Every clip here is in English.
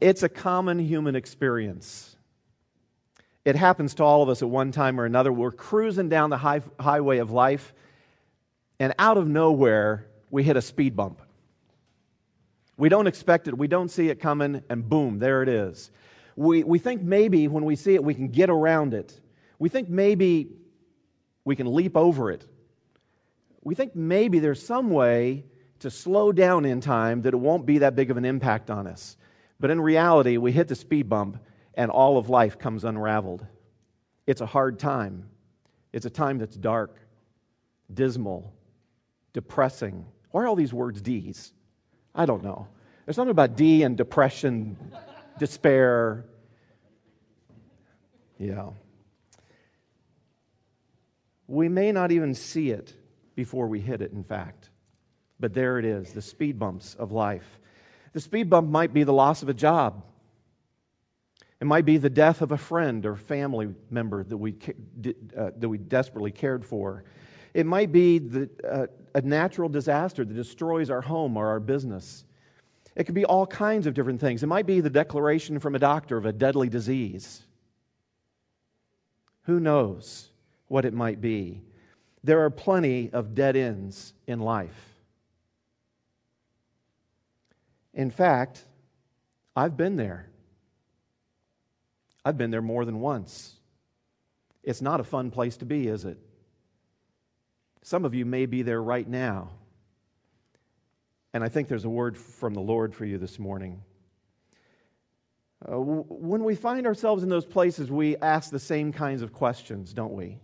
It's a common human experience. It happens to all of us at one time or another. We're cruising down the high, highway of life, and out of nowhere, we hit a speed bump. We don't expect it, we don't see it coming, and boom, there it is. We, we think maybe when we see it, we can get around it. We think maybe we can leap over it. We think maybe there's some way to slow down in time that it won't be that big of an impact on us. But in reality, we hit the speed bump and all of life comes unraveled. It's a hard time. It's a time that's dark, dismal, depressing. Why are all these words D's? I don't know. There's something about D and depression, despair. Yeah. We may not even see it before we hit it, in fact. But there it is, the speed bumps of life. The speed bump might be the loss of a job. It might be the death of a friend or family member that we, uh, that we desperately cared for. It might be the, uh, a natural disaster that destroys our home or our business. It could be all kinds of different things. It might be the declaration from a doctor of a deadly disease. Who knows what it might be? There are plenty of dead ends in life. In fact, I've been there. I've been there more than once. It's not a fun place to be, is it? Some of you may be there right now. And I think there's a word from the Lord for you this morning. Uh, when we find ourselves in those places, we ask the same kinds of questions, don't we?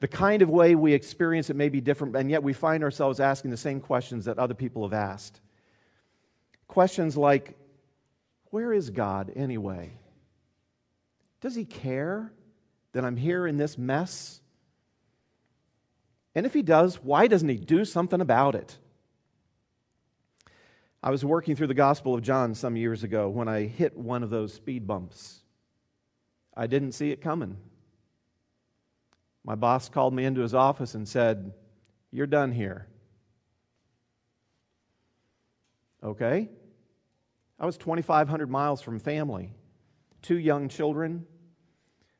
The kind of way we experience it may be different, and yet we find ourselves asking the same questions that other people have asked. Questions like, Where is God anyway? Does He care that I'm here in this mess? And if He does, why doesn't He do something about it? I was working through the Gospel of John some years ago when I hit one of those speed bumps. I didn't see it coming. My boss called me into his office and said, You're done here. Okay? I was 2,500 miles from family, two young children,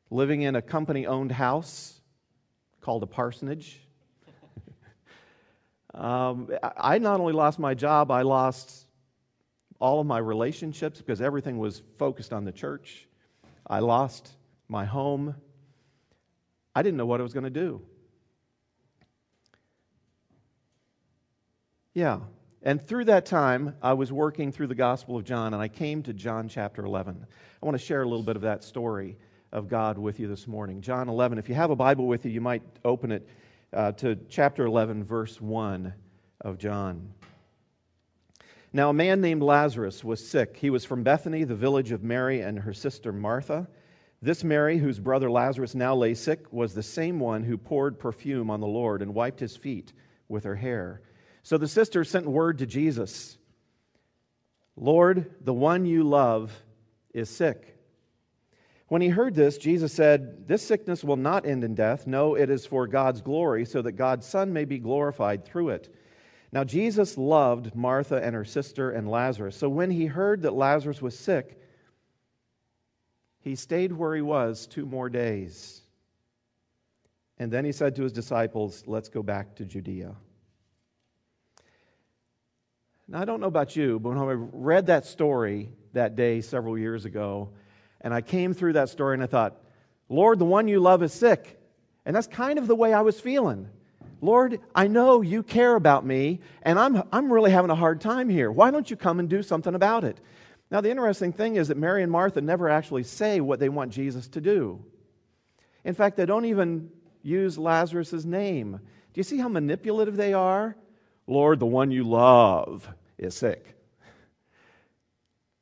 living in a company owned house called a parsonage. um, I not only lost my job, I lost all of my relationships because everything was focused on the church. I lost my home. I didn't know what I was going to do. Yeah, and through that time, I was working through the Gospel of John, and I came to John chapter 11. I want to share a little bit of that story of God with you this morning. John 11. If you have a Bible with you, you might open it uh, to chapter 11, verse 1 of John. Now, a man named Lazarus was sick. He was from Bethany, the village of Mary and her sister Martha. This Mary, whose brother Lazarus now lay sick, was the same one who poured perfume on the Lord and wiped his feet with her hair. So the sister sent word to Jesus Lord, the one you love is sick. When he heard this, Jesus said, This sickness will not end in death. No, it is for God's glory, so that God's Son may be glorified through it. Now, Jesus loved Martha and her sister and Lazarus. So when he heard that Lazarus was sick, he stayed where he was two more days. And then he said to his disciples, Let's go back to Judea. Now, I don't know about you, but when I read that story that day several years ago, and I came through that story and I thought, Lord, the one you love is sick. And that's kind of the way I was feeling. Lord, I know you care about me, and I'm, I'm really having a hard time here. Why don't you come and do something about it? Now, the interesting thing is that Mary and Martha never actually say what they want Jesus to do. In fact, they don't even use Lazarus' name. Do you see how manipulative they are? Lord, the one you love is sick.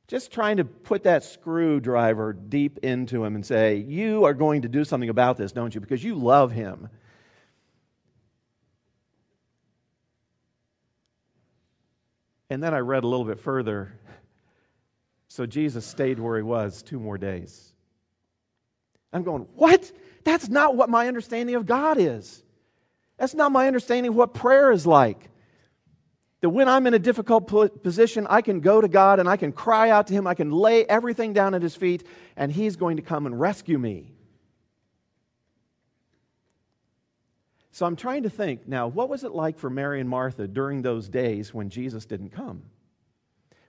Just trying to put that screwdriver deep into him and say, You are going to do something about this, don't you? Because you love him. And then I read a little bit further. So Jesus stayed where he was two more days. I'm going, What? That's not what my understanding of God is. That's not my understanding of what prayer is like. That when I'm in a difficult position, I can go to God and I can cry out to Him. I can lay everything down at His feet, and He's going to come and rescue me. So I'm trying to think now, what was it like for Mary and Martha during those days when Jesus didn't come?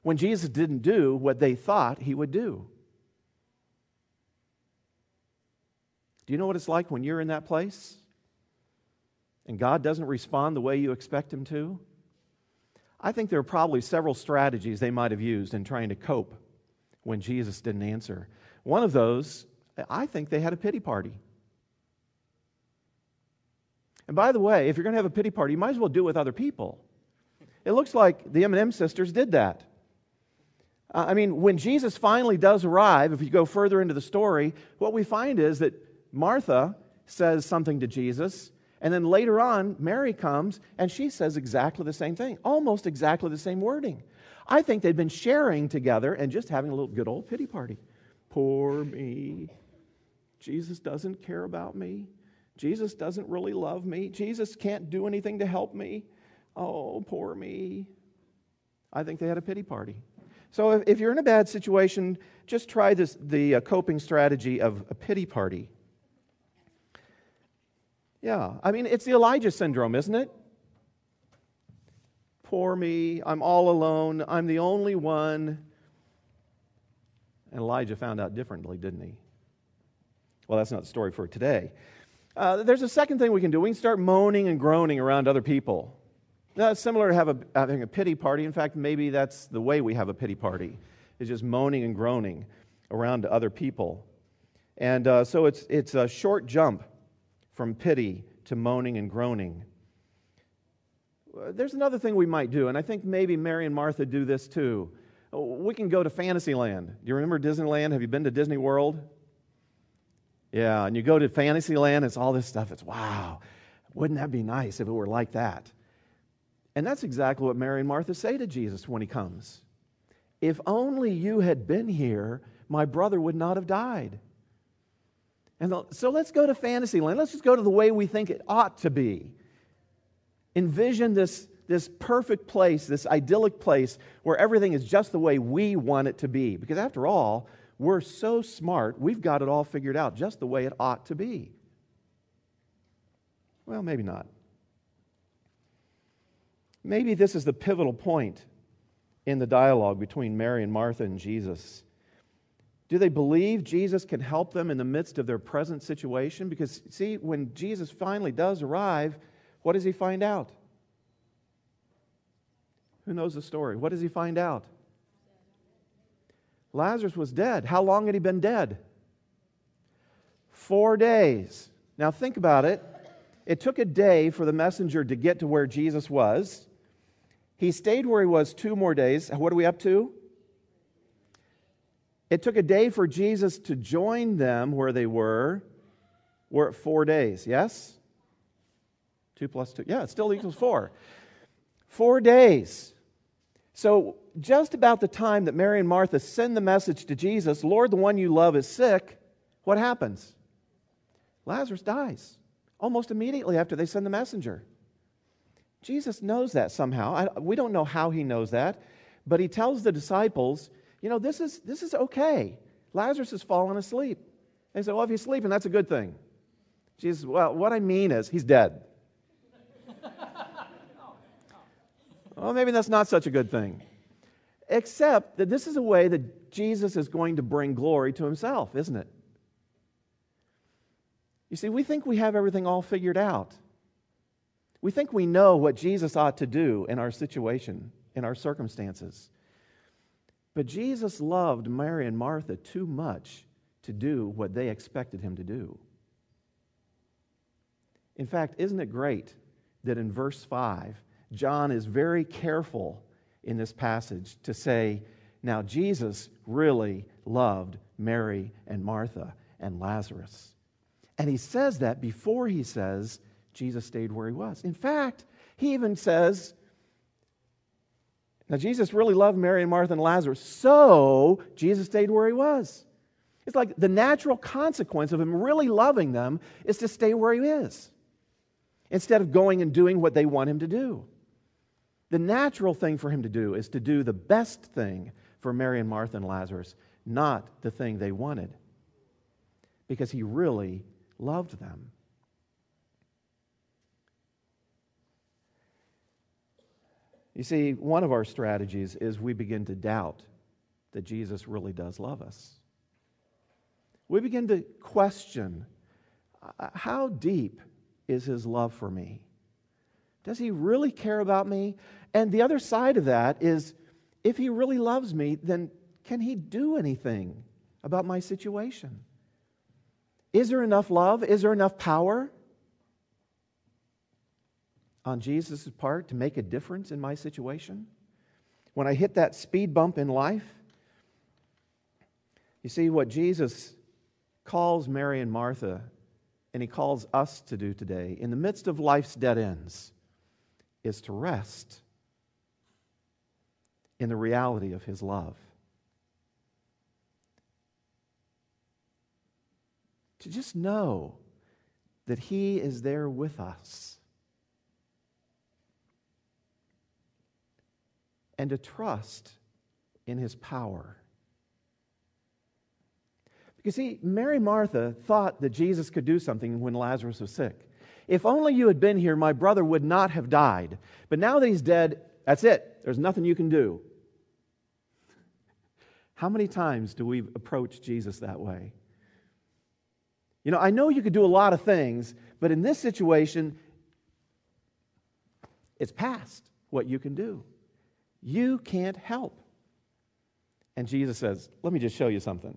When Jesus didn't do what they thought He would do? Do you know what it's like when you're in that place and God doesn't respond the way you expect Him to? I think there are probably several strategies they might have used in trying to cope when Jesus didn't answer. One of those, I think they had a pity party. And by the way, if you're going to have a pity party, you might as well do it with other people. It looks like the M&M sisters did that. I mean, when Jesus finally does arrive, if you go further into the story, what we find is that Martha says something to Jesus, and then later on, Mary comes and she says exactly the same thing, almost exactly the same wording. I think they'd been sharing together and just having a little good old pity party. Poor me. Jesus doesn't care about me. Jesus doesn't really love me. Jesus can't do anything to help me. Oh, poor me. I think they had a pity party. So if, if you're in a bad situation, just try this, the uh, coping strategy of a pity party. Yeah, I mean, it's the Elijah syndrome, isn't it? Poor me, I'm all alone, I'm the only one. And Elijah found out differently, didn't he? Well, that's not the story for today. Uh, there's a second thing we can do. We can start moaning and groaning around other people. Now, it's similar to a, having a pity party. In fact, maybe that's the way we have a pity party, is just moaning and groaning around other people. And uh, so it's, it's a short jump from pity to moaning and groaning. There's another thing we might do, and I think maybe Mary and Martha do this too. We can go to Fantasyland. Do you remember Disneyland? Have you been to Disney World? Yeah, and you go to Fantasyland, it's all this stuff. It's wow, wouldn't that be nice if it were like that? And that's exactly what Mary and Martha say to Jesus when he comes. If only you had been here, my brother would not have died. And so let's go to Fantasyland. Let's just go to the way we think it ought to be. Envision this, this perfect place, this idyllic place where everything is just the way we want it to be. Because after all, we're so smart, we've got it all figured out just the way it ought to be. Well, maybe not. Maybe this is the pivotal point in the dialogue between Mary and Martha and Jesus. Do they believe Jesus can help them in the midst of their present situation? Because, see, when Jesus finally does arrive, what does he find out? Who knows the story? What does he find out? Lazarus was dead. How long had he been dead? Four days. Now, think about it. It took a day for the messenger to get to where Jesus was. He stayed where he was two more days. What are we up to? It took a day for Jesus to join them where they were. We're at four days, yes? Two plus two. Yeah, it still equals four. Four days. So, just about the time that Mary and Martha send the message to Jesus, Lord, the one you love is sick, what happens? Lazarus dies almost immediately after they send the messenger. Jesus knows that somehow. I, we don't know how he knows that, but he tells the disciples, you know, this is, this is okay. Lazarus has fallen asleep. They say, well, if he's sleeping, that's a good thing. Jesus, well, what I mean is, he's dead. well, maybe that's not such a good thing. Except that this is a way that Jesus is going to bring glory to himself, isn't it? You see, we think we have everything all figured out. We think we know what Jesus ought to do in our situation, in our circumstances. But Jesus loved Mary and Martha too much to do what they expected him to do. In fact, isn't it great that in verse 5, John is very careful in this passage to say, now Jesus really loved Mary and Martha and Lazarus. And he says that before he says, Jesus stayed where he was. In fact, he even says, now Jesus really loved Mary and Martha and Lazarus, so Jesus stayed where he was. It's like the natural consequence of him really loving them is to stay where he is instead of going and doing what they want him to do. The natural thing for him to do is to do the best thing for Mary and Martha and Lazarus, not the thing they wanted, because he really loved them. You see, one of our strategies is we begin to doubt that Jesus really does love us. We begin to question uh, how deep is his love for me? Does he really care about me? And the other side of that is if he really loves me, then can he do anything about my situation? Is there enough love? Is there enough power on Jesus' part to make a difference in my situation? When I hit that speed bump in life, you see what Jesus calls Mary and Martha, and he calls us to do today, in the midst of life's dead ends, is to rest in the reality of his love. To just know that he is there with us. And to trust in his power. Because, see, Mary Martha thought that Jesus could do something when Lazarus was sick. If only you had been here, my brother would not have died. But now that he's dead, that's it. There's nothing you can do. How many times do we approach Jesus that way? You know, I know you could do a lot of things, but in this situation, it's past what you can do. You can't help. And Jesus says, Let me just show you something.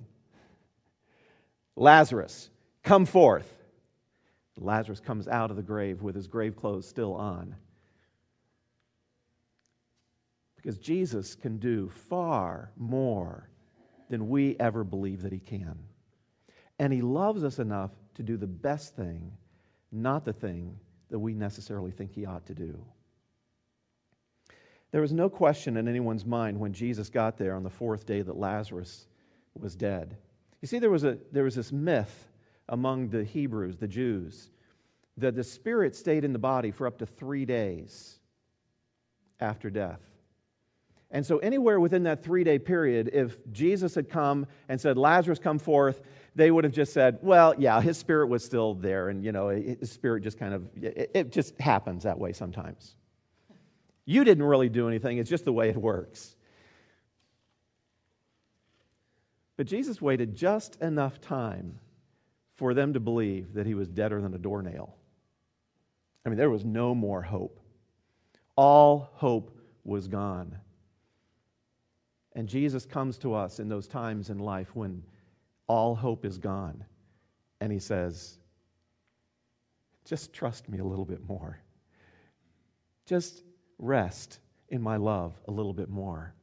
Lazarus, come forth. Lazarus comes out of the grave with his grave clothes still on. Because Jesus can do far more than we ever believe that he can. And he loves us enough to do the best thing, not the thing that we necessarily think he ought to do. There was no question in anyone's mind when Jesus got there on the fourth day that Lazarus was dead. You see, there was, a, there was this myth among the Hebrews, the Jews, that the spirit stayed in the body for up to three days after death. And so, anywhere within that three day period, if Jesus had come and said, Lazarus, come forth, they would have just said, well, yeah, his spirit was still there. And, you know, his spirit just kind of, it, it just happens that way sometimes. You didn't really do anything, it's just the way it works. But Jesus waited just enough time for them to believe that he was deader than a doornail. I mean, there was no more hope. All hope was gone. And Jesus comes to us in those times in life when all hope is gone. And he says, Just trust me a little bit more. Just rest in my love a little bit more.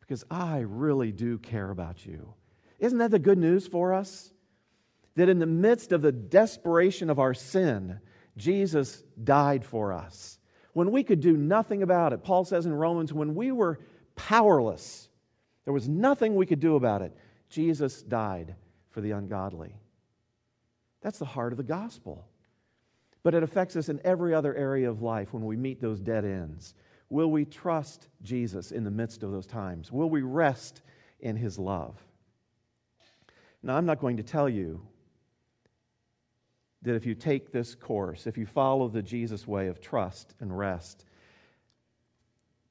Because I really do care about you. Isn't that the good news for us? That in the midst of the desperation of our sin, Jesus died for us. When we could do nothing about it, Paul says in Romans, when we were powerless, there was nothing we could do about it. Jesus died for the ungodly. That's the heart of the gospel. But it affects us in every other area of life when we meet those dead ends. Will we trust Jesus in the midst of those times? Will we rest in his love? Now, I'm not going to tell you that if you take this course, if you follow the Jesus way of trust and rest,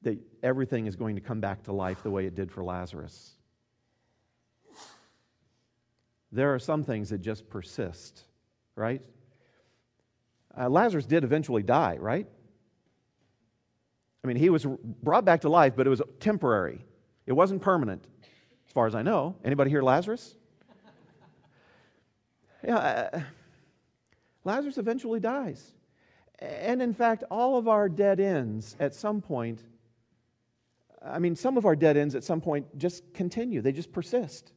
that everything is going to come back to life the way it did for Lazarus. There are some things that just persist, right? Uh, Lazarus did eventually die, right? I mean, he was brought back to life, but it was temporary. It wasn't permanent, as far as I know. Anybody here Lazarus? yeah, uh, Lazarus eventually dies. And in fact, all of our dead ends at some point I mean, some of our dead ends at some point just continue, they just persist.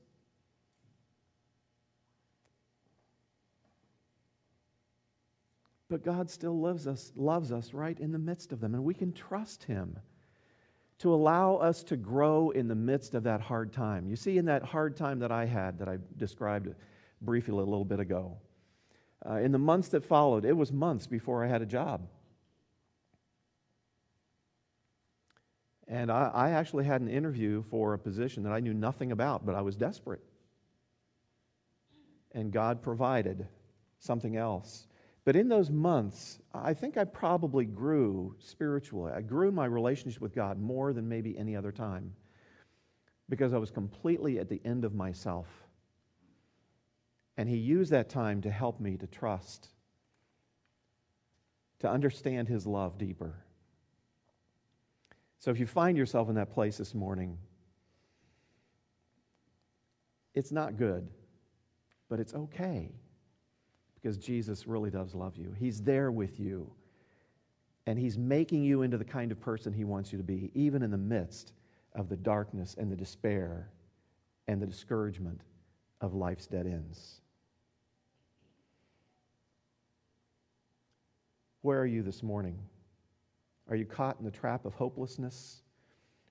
But God still loves us, loves us right in the midst of them, and we can trust Him to allow us to grow in the midst of that hard time. You see, in that hard time that I had, that I described briefly a little bit ago, uh, in the months that followed, it was months before I had a job. And I, I actually had an interview for a position that I knew nothing about, but I was desperate. And God provided something else. But in those months, I think I probably grew spiritually. I grew my relationship with God more than maybe any other time because I was completely at the end of myself. And He used that time to help me to trust, to understand His love deeper. So if you find yourself in that place this morning, it's not good, but it's okay because Jesus really does love you. He's there with you, and He's making you into the kind of person He wants you to be, even in the midst of the darkness and the despair and the discouragement of life's dead ends. Where are you this morning? Are you caught in the trap of hopelessness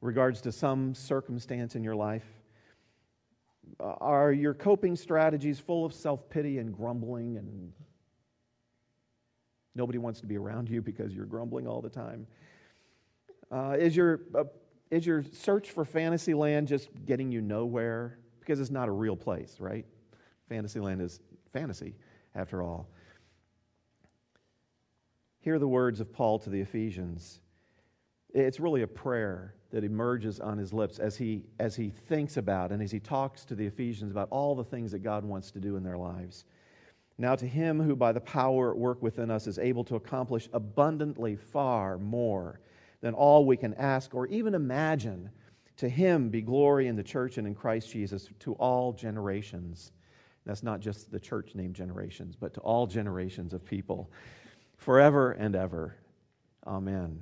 regards to some circumstance in your life? Are your coping strategies full of self pity and grumbling, and nobody wants to be around you because you're grumbling all the time? Uh, is, your, uh, is your search for Fantasyland just getting you nowhere? Because it's not a real place, right? Fantasyland is fantasy, after all. Hear the words of Paul to the Ephesians. It's really a prayer that emerges on his lips as he, as he thinks about and as he talks to the Ephesians about all the things that God wants to do in their lives. Now, to him who by the power at work within us is able to accomplish abundantly far more than all we can ask or even imagine, to him be glory in the church and in Christ Jesus to all generations. That's not just the church named generations, but to all generations of people, forever and ever. Amen.